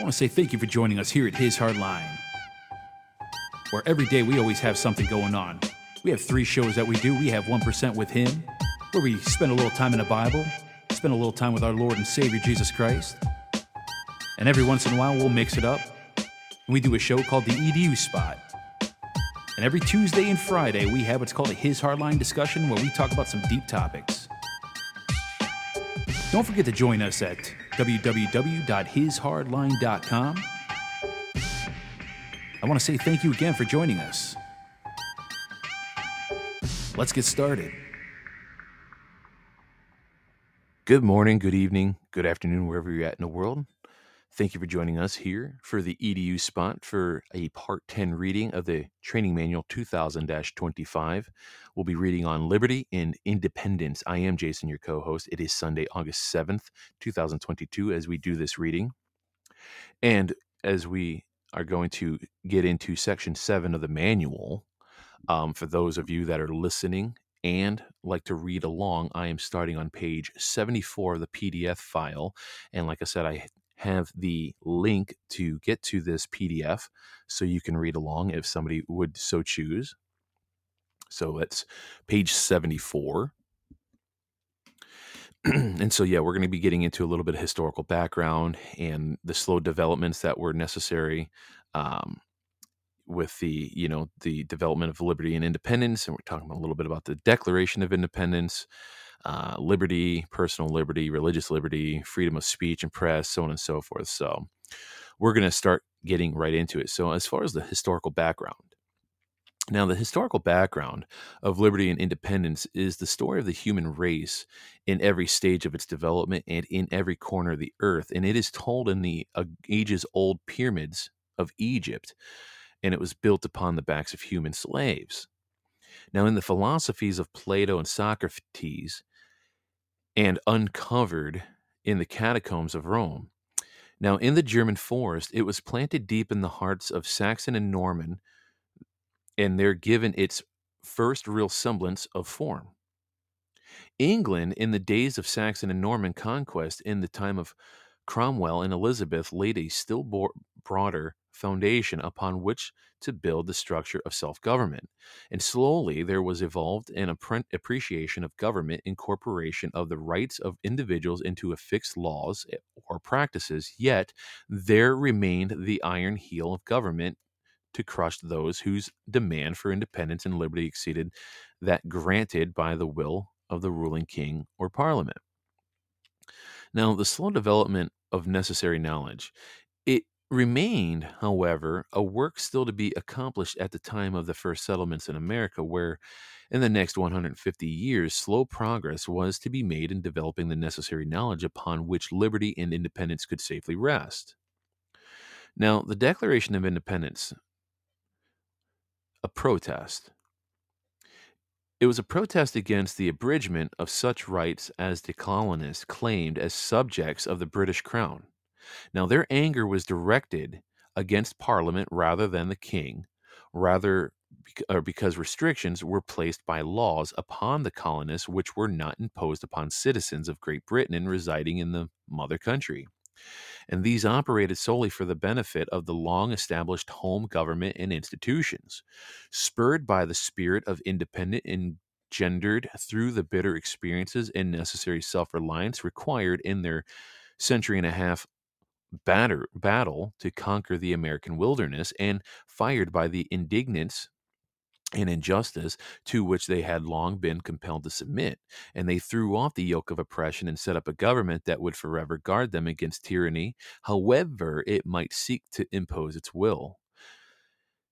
I want to say thank you for joining us here at His Hard Line, where every day we always have something going on. We have three shows that we do. We have 1% with Him, where we spend a little time in the Bible, spend a little time with our Lord and Savior Jesus Christ. And every once in a while, we'll mix it up. We do a show called the EDU Spot. And every Tuesday and Friday, we have what's called a His Hardline discussion where we talk about some deep topics. Don't forget to join us at www.hishardline.com. I want to say thank you again for joining us. Let's get started. Good morning, good evening, good afternoon, wherever you're at in the world. Thank you for joining us here for the EDU spot for a part 10 reading of the Training Manual 2000 25. We'll be reading on liberty and independence. I am Jason, your co host. It is Sunday, August 7th, 2022, as we do this reading. And as we are going to get into section 7 of the manual, um, for those of you that are listening and like to read along, I am starting on page 74 of the PDF file. And like I said, I have the link to get to this PDF so you can read along if somebody would so choose. So it's page 74. and so, yeah, we're going to be getting into a little bit of historical background and the slow developments that were necessary um, with the, you know, the development of liberty and independence. And we're talking a little bit about the Declaration of Independence, uh, liberty, personal liberty, religious liberty, freedom of speech and press, so on and so forth. So we're going to start getting right into it. So, as far as the historical background, now, the historical background of liberty and independence is the story of the human race in every stage of its development and in every corner of the earth. And it is told in the uh, ages old pyramids of Egypt, and it was built upon the backs of human slaves. Now, in the philosophies of Plato and Socrates, and uncovered in the catacombs of Rome. Now, in the German forest, it was planted deep in the hearts of Saxon and Norman, and there given its first real semblance of form. England, in the days of Saxon and Norman conquest, in the time of Cromwell and Elizabeth, laid a still broader foundation upon which to build the structure of self government. And slowly there was evolved an appreciation of government incorporation of the rights of individuals into a fixed laws eh, or practices, yet there remained the iron heel of government to crush those whose demand for independence and liberty exceeded that granted by the will of the ruling king or parliament. Now, the slow development of necessary knowledge, remained, however, a work still to be accomplished at the time of the first settlements in America, where in the next 150 years, slow progress was to be made in developing the necessary knowledge upon which liberty and independence could safely rest. Now, the Declaration of Independence, a protest. It was a protest against the abridgment of such rights as the colonists claimed as subjects of the British Crown. Now, their anger was directed against Parliament rather than the king, rather or because restrictions were placed by laws upon the colonists which were not imposed upon citizens of Great Britain and residing in the mother country. And these operated solely for the benefit of the long established home government and institutions. Spurred by the spirit of independent engendered through the bitter experiences and necessary self reliance required in their century and a half batter, battle to conquer the American wilderness and fired by the indignance and injustice to which they had long been compelled to submit. And they threw off the yoke of oppression and set up a government that would forever guard them against tyranny, however it might seek to impose its will.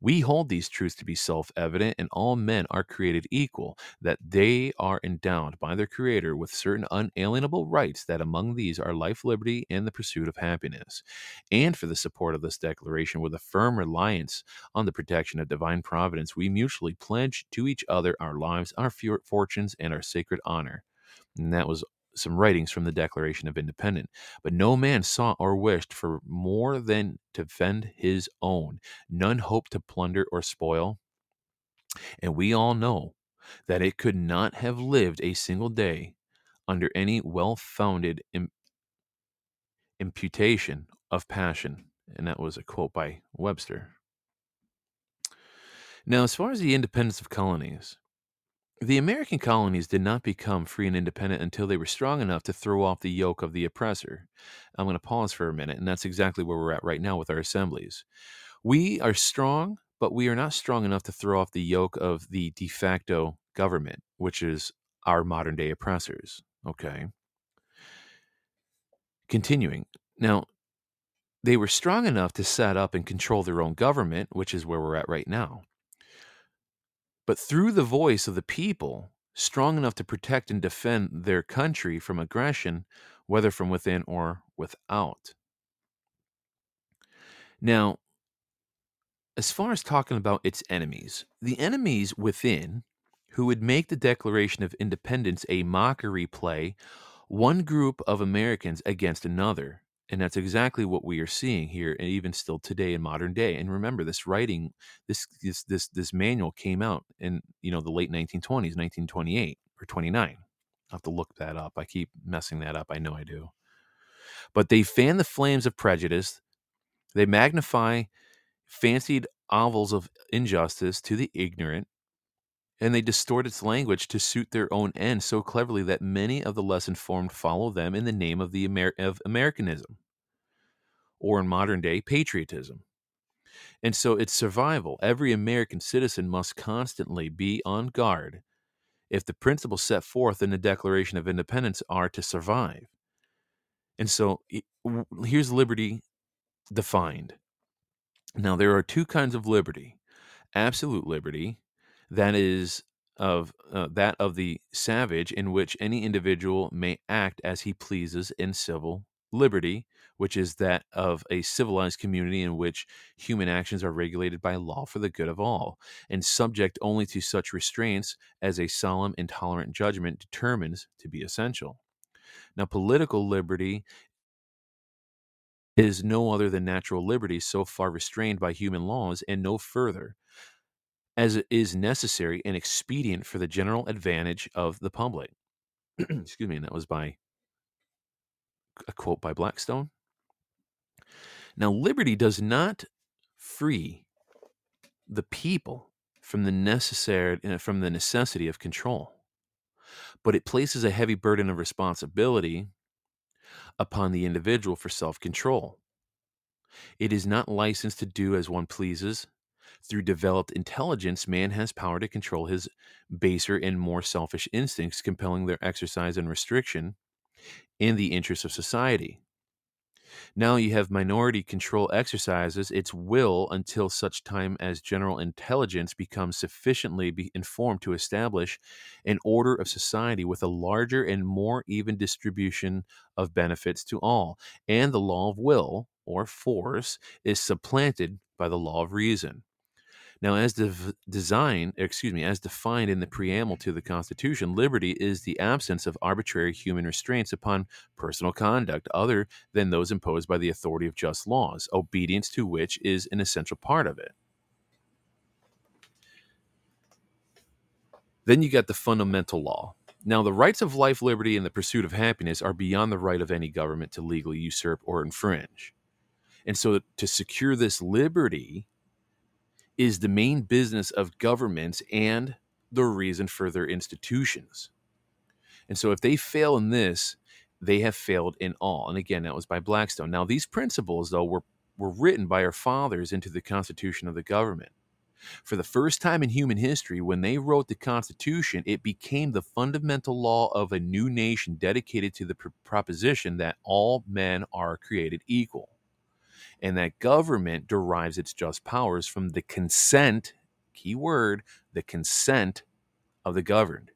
We hold these truths to be self evident, and all men are created equal, that they are endowed by their Creator with certain unalienable rights, that among these are life, liberty, and the pursuit of happiness. And for the support of this declaration, with a firm reliance on the protection of divine providence, we mutually pledge to each other our lives, our fortunes, and our sacred honor. And that was some writings from the Declaration of Independence. But no man sought or wished for more than to defend his own. None hoped to plunder or spoil. And we all know that it could not have lived a single day under any well founded imputation of passion. And that was a quote by Webster. Now, as far as the independence of colonies, the American colonies did not become free and independent until they were strong enough to throw off the yoke of the oppressor. I'm going to pause for a minute, and that's exactly where we're at right now with our assemblies. We are strong, but we are not strong enough to throw off the yoke of the de facto government, which is our modern day oppressors. Okay. Continuing. Now, they were strong enough to set up and control their own government, which is where we're at right now but through the voice of the people, strong enough to protect and defend their country from aggression, whether from within or without. Now, as far as talking about its enemies, the enemies within, who would make the Declaration of Independence a mockery play, one group of Americans against another, and that's exactly what we are seeing here and even still today in modern day and remember this writing this this this, this manual came out in you know the late 1920s 1928 or 29 i'll have to look that up i keep messing that up i know i do. But they fan the flames of prejudice they magnify fancied ovals of injustice to the ignorant and they distort its language to suit their own ends so cleverly that many of the less informed follow them in the name of the Amer- of Americanism, or in modern day patriotism. And so it's survival. Every American citizen must constantly be on guard if the principles set forth in the Declaration of Independence are to survive. And so here's liberty defined. Now, there are two kinds of liberty absolute liberty, that is of uh, that of the savage in which any individual may act as he pleases in civil liberty which is that of a civilized community in which human actions are regulated by law for the good of all and subject only to such restraints as a solemn and tolerant judgment determines to be essential now political liberty is no other than natural liberty so far restrained by human laws and no further as it is necessary and expedient for the general advantage of the public. Excuse me, and that was by a quote by Blackstone. Now, liberty does not free the people from the necessary uh, from the necessity of control, but it places a heavy burden of responsibility upon the individual for self-control. It is not licensed to do as one pleases, through developed intelligence, man has power to control his baser and more selfish instincts, compelling their exercise and restriction in the interests of society. Now you have minority control exercises its will until such time as general intelligence becomes sufficiently be informed to establish an order of society with a larger and more even distribution of benefits to all. And the law of will, or force, is supplanted by the law of reason. Now, as de- design, excuse me, as defined in the preamble to the Constitution, liberty is the absence of arbitrary human restraints upon personal conduct other than those imposed by the authority of just laws, obedience to which is an essential part of it. Then you got the fundamental law. Now, the rights of life, liberty, and the pursuit of happiness are beyond the right of any government to legally usurp or infringe. And so, to secure this liberty, is the main business of governments and the reason for their institutions. And so if they fail in this, they have failed in all. And again, that was by Blackstone. Now, these principles, though, were, were written by our fathers into the Constitution of the government. For the first time in human history, when they wrote the Constitution, it became the fundamental law of a new nation dedicated to the pr- proposition that all men are created equal. And that government derives its just powers from the consent, key word, the consent of the governed.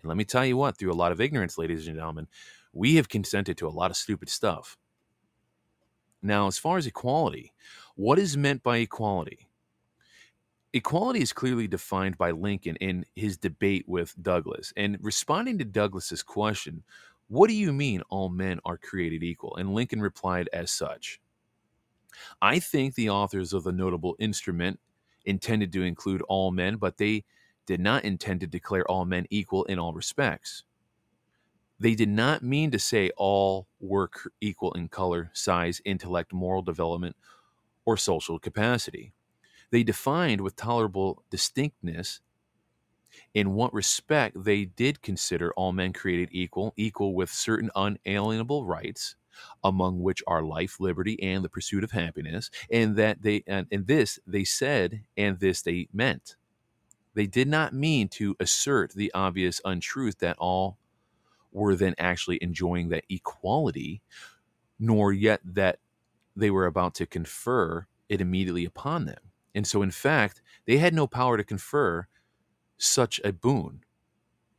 And let me tell you what, through a lot of ignorance, ladies and gentlemen, we have consented to a lot of stupid stuff. Now, as far as equality, what is meant by equality? Equality is clearly defined by Lincoln in his debate with Douglas. And responding to Douglas's question, what do you mean all men are created equal? And Lincoln replied as such I think the authors of the notable instrument intended to include all men, but they did not intend to declare all men equal in all respects. They did not mean to say all were equal in color, size, intellect, moral development, or social capacity. They defined with tolerable distinctness in what respect they did consider all men created equal, equal with certain unalienable rights, among which are life, liberty, and the pursuit of happiness, and that they and, and this they said, and this they meant. They did not mean to assert the obvious untruth that all were then actually enjoying that equality, nor yet that they were about to confer it immediately upon them. And so, in fact, they had no power to confer such a boon,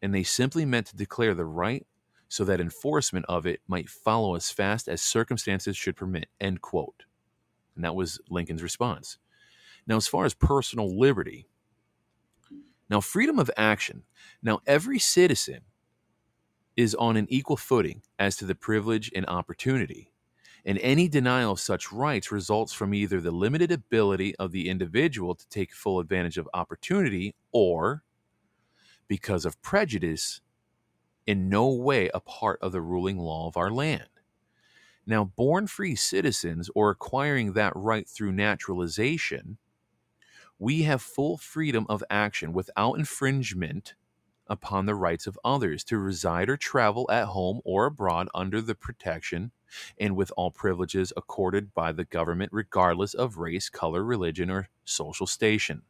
and they simply meant to declare the right so that enforcement of it might follow as fast as circumstances should permit. End quote. And that was Lincoln's response. Now, as far as personal liberty, now freedom of action. Now, every citizen is on an equal footing as to the privilege and opportunity and any denial of such rights results from either the limited ability of the individual to take full advantage of opportunity or because of prejudice in no way a part of the ruling law of our land. Now, born free citizens or acquiring that right through naturalization, we have full freedom of action without infringement upon the rights of others to reside or travel at home or abroad under the protection and with all privileges accorded by the government, regardless of race, color, religion, or social station.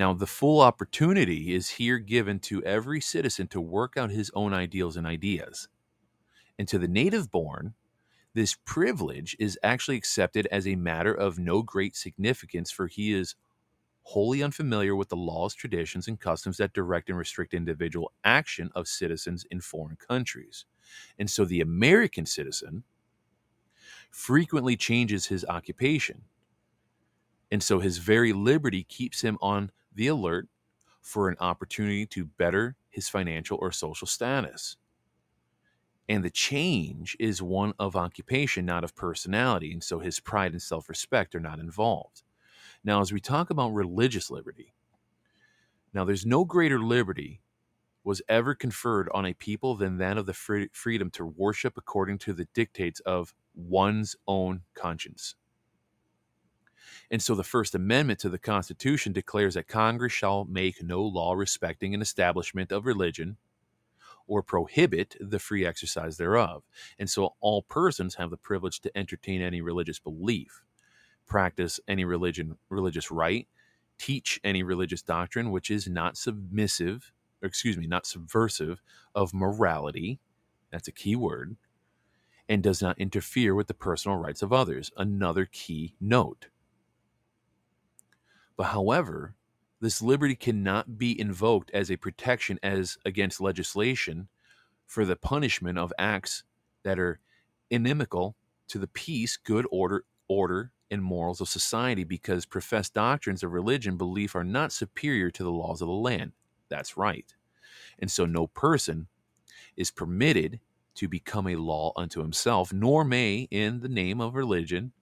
Now, the full opportunity is here given to every citizen to work out his own ideals and ideas. And to the native born, this privilege is actually accepted as a matter of no great significance, for he is wholly unfamiliar with the laws, traditions, and customs that direct and restrict individual action of citizens in foreign countries. And so the American citizen frequently changes his occupation. And so his very liberty keeps him on the alert for an opportunity to better his financial or social status. And the change is one of occupation, not of personality. And so his pride and self respect are not involved. Now, as we talk about religious liberty, now there's no greater liberty was ever conferred on a people than that of the free- freedom to worship according to the dictates of one's own conscience. And so the First Amendment to the Constitution declares that Congress shall make no law respecting an establishment of religion or prohibit the free exercise thereof. And so all persons have the privilege to entertain any religious belief practice any religion religious right, teach any religious doctrine which is not submissive or excuse me not subversive of morality that's a key word and does not interfere with the personal rights of others another key note but however this liberty cannot be invoked as a protection as against legislation for the punishment of acts that are inimical to the peace good order order and morals of society because professed doctrines of religion belief are not superior to the laws of the land. That's right. And so no person is permitted to become a law unto himself, nor may, in the name of religion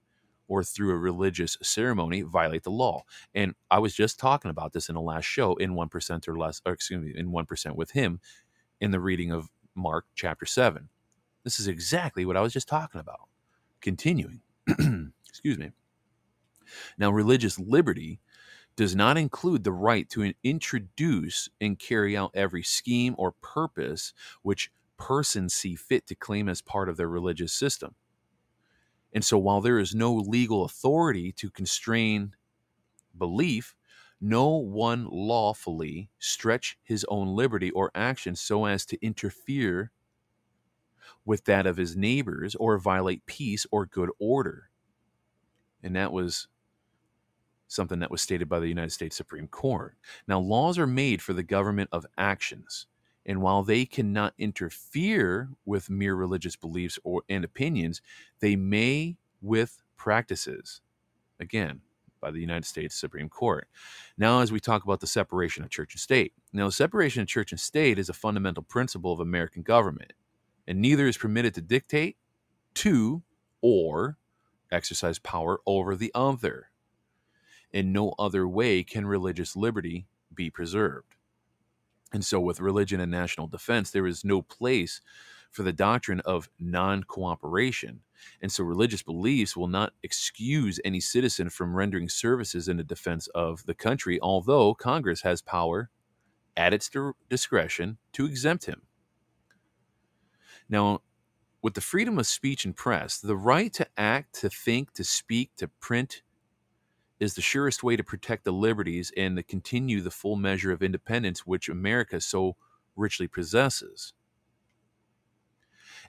or through a religious ceremony, violate the law. And I was just talking about this in the last show in 1% or less, or excuse me, in 1% with him in the reading of Mark chapter 7. This is exactly what I was just talking about. Continuing. Excuse me. Now, religious liberty does not include the right to introduce and carry out every scheme or purpose which persons see fit to claim as part of their religious system. And so, while there is no legal authority to constrain belief, no one lawfully stretch his own liberty or action so as to interfere with that of his neighbors or violate peace or good order. And that was something that was stated by the United States Supreme Court. Now, laws are made for the government of actions. And while they cannot interfere with mere religious beliefs or and opinions, they may with practices. Again, by the United States Supreme Court. Now, as we talk about the separation of church and state, now, the separation of church and state is a fundamental principle of American government, and neither is permitted to dictate to or exercise power over the other. In no other way can religious liberty be preserved. And so, with religion and national defense, there is no place for the doctrine of non cooperation. And so, religious beliefs will not excuse any citizen from rendering services in the defense of the country, although Congress has power at its discretion to exempt him. Now, with the freedom of speech and press, the right to act, to think, to speak, to print is the surest way to protect the liberties and to continue the full measure of independence which America so richly possesses.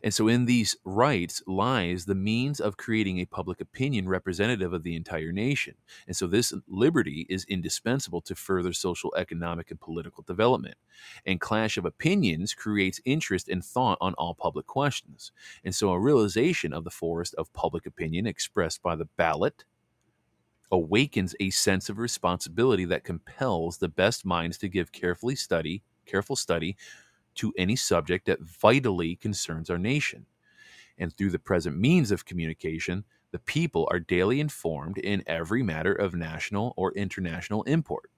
And so, in these rights lies the means of creating a public opinion representative of the entire nation. And so, this liberty is indispensable to further social, economic, and political development. And clash of opinions creates interest and thought on all public questions. And so, a realization of the forest of public opinion expressed by the ballot awakens a sense of responsibility that compels the best minds to give carefully study, careful study to any subject that vitally concerns our nation. And through the present means of communication, the people are daily informed in every matter of national or international import.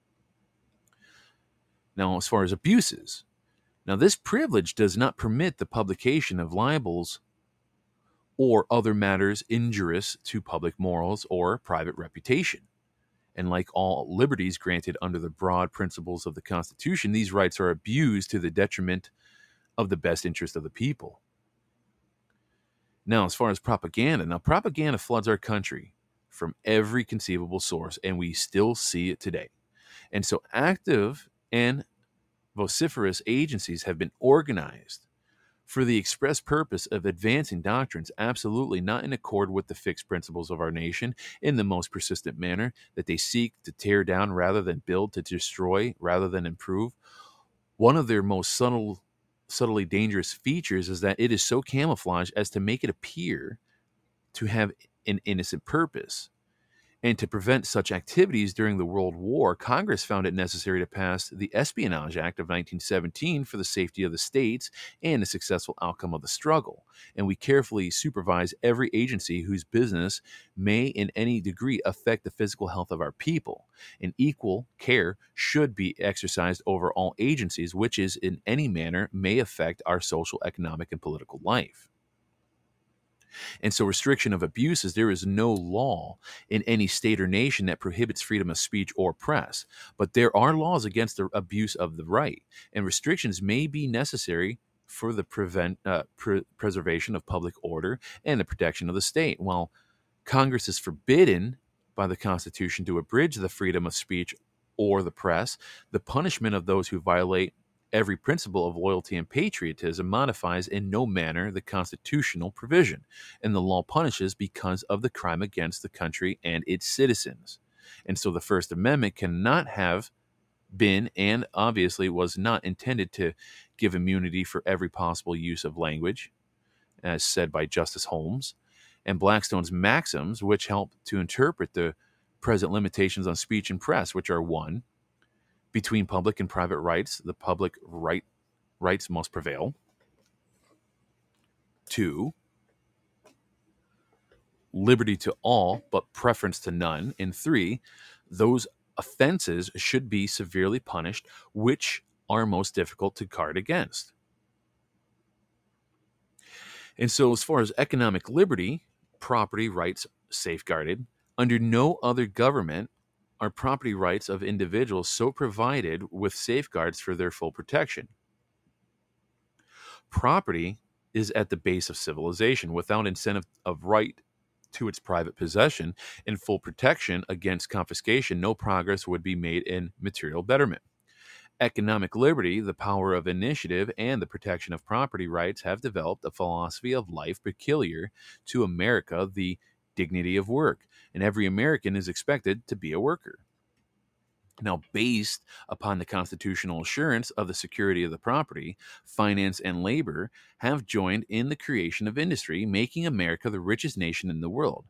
Now, as far as abuses, now this privilege does not permit the publication of libels or other matters injurious to public morals or private reputation. And like all liberties granted under the broad principles of the Constitution, these rights are abused to the detriment of the best interest of the people. Now, as far as propaganda, now propaganda floods our country from every conceivable source, and we still see it today. And so, active and vociferous agencies have been organized for the express purpose of advancing doctrines absolutely not in accord with the fixed principles of our nation in the most persistent manner, that they seek to tear down rather than build, to destroy rather than improve. One of their most subtle, subtly dangerous features is that it is so camouflaged as to make it appear to have an innocent purpose. And to prevent such activities during the World War, Congress found it necessary to pass the Espionage Act of 1917 for the safety of the states and the successful outcome of the struggle. And we carefully supervise every agency whose business may in any degree affect the physical health of our people. And equal care should be exercised over all agencies which is in any manner may affect our social, economic, and political life. And so, restriction of abuses, there is no law in any state or nation that prohibits freedom of speech or press. But there are laws against the abuse of the right, and restrictions may be necessary for the prevent uh, pre- preservation of public order and the protection of the state. While Congress is forbidden by the Constitution to abridge the freedom of speech or the press, the punishment of those who violate every principle of loyalty and patriotism modifies in no manner the constitutional provision, and the law punishes because of the crime against the country and its citizens. And so the First Amendment cannot have been and obviously was not intended to give immunity for every possible use of language, as said by Justice Holmes, and Blackstone's maxims, which help to interpret the present limitations on speech and press, which are one, between public and private rights, the public right rights must prevail. Two, liberty to all, but preference to none. And three, those offenses should be severely punished, which are most difficult to guard against. And so, as far as economic liberty, property rights safeguarded, under no other government are property rights of individuals so provided with safeguards for their full protection. Property is at the base of civilization. Without incentive of right to its private possession and full protection against confiscation, no progress would be made in material betterment. economic liberty, the power of initiative, and the protection of property rights have developed a philosophy of life peculiar to America, the dignity of work, and every American is expected to be a worker. Now, based upon the constitutional assurance of the security of the property, finance and labor have joined in the creation of industry, making America the richest nation in the world.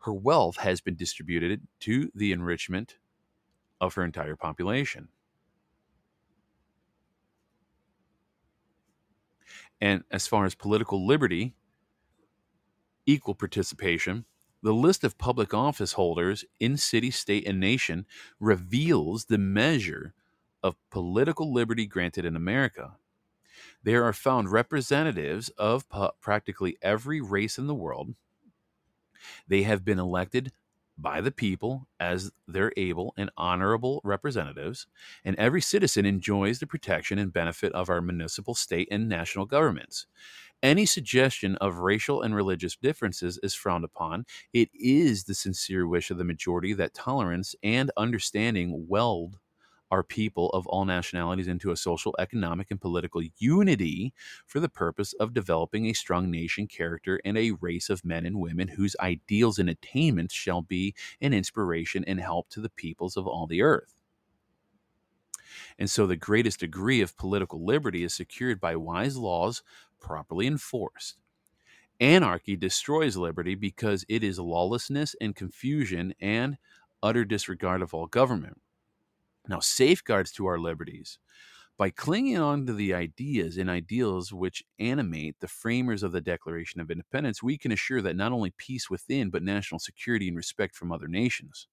Her wealth has been distributed to the enrichment of her entire population. And as far as political liberty, equal participation, the list of public office holders in city, state, and nation reveals the measure of political liberty granted in America. There are found representatives of pu- practically every race in the world. They have been elected by the people as their able and honorable representatives, and every citizen enjoys the protection and benefit of our municipal, state, and national governments. Any suggestion of racial and religious differences is frowned upon. It is the sincere wish of the majority that tolerance and understanding weld our people of all nationalities into a social, economic, and political unity for the purpose of developing a strong nation character and a race of men and women whose ideals and attainments shall be an inspiration and help to the peoples of all the earth. And so the greatest degree of political liberty is secured by wise laws properly enforced. Anarchy destroys liberty because it is lawlessness and confusion and utter disregard of all government. Now, safeguards to our liberties. By clinging on to the ideas and ideals which animate the framers of the Declaration of Independence, we can assure that not only peace within, but national security and respect from other nations.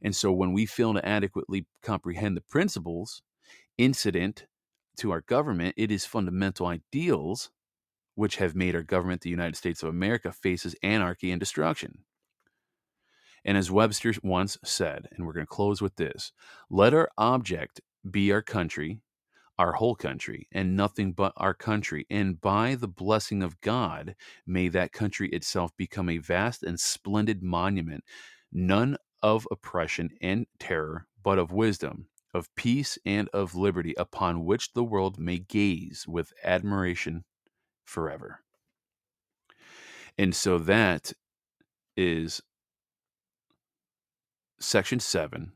And so, when we fail to adequately comprehend the principles incident to our government, it is fundamental ideals which have made our government, the United States of America, faces anarchy and destruction. And as Webster once said, and we're going to close with this let our object be our country, our whole country, and nothing but our country. And by the blessing of God, may that country itself become a vast and splendid monument, none of oppression and terror, but of wisdom, of peace, and of liberty, upon which the world may gaze with admiration forever. And so that is section 7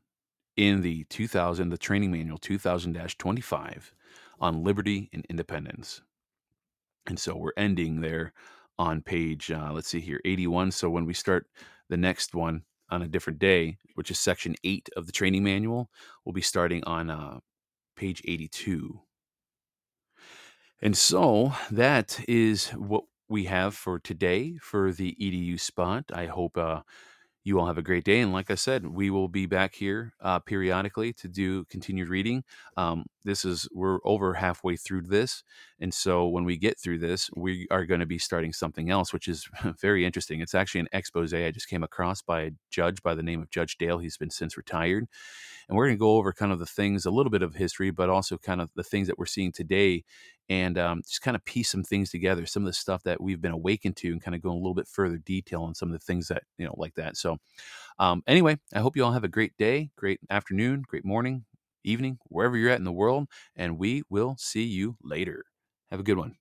in the 2000 the training manual 2000-25 on liberty and independence. And so we're ending there on page uh, let's see here 81 so when we start the next one on a different day which is section 8 of the training manual we'll be starting on uh, page 82 and so that is what we have for today for the edu spot. I hope uh, you all have a great day. And like I said, we will be back here uh, periodically to do continued reading. Um, this is, we're over halfway through this. And so when we get through this, we are going to be starting something else, which is very interesting. It's actually an expose I just came across by a judge by the name of Judge Dale. He's been since retired. And we're going to go over kind of the things, a little bit of history, but also kind of the things that we're seeing today and um, just kind of piece some things together, some of the stuff that we've been awakened to, and kind of go a little bit further detail on some of the things that, you know, like that. So, um, anyway, I hope you all have a great day, great afternoon, great morning, evening, wherever you're at in the world, and we will see you later. Have a good one.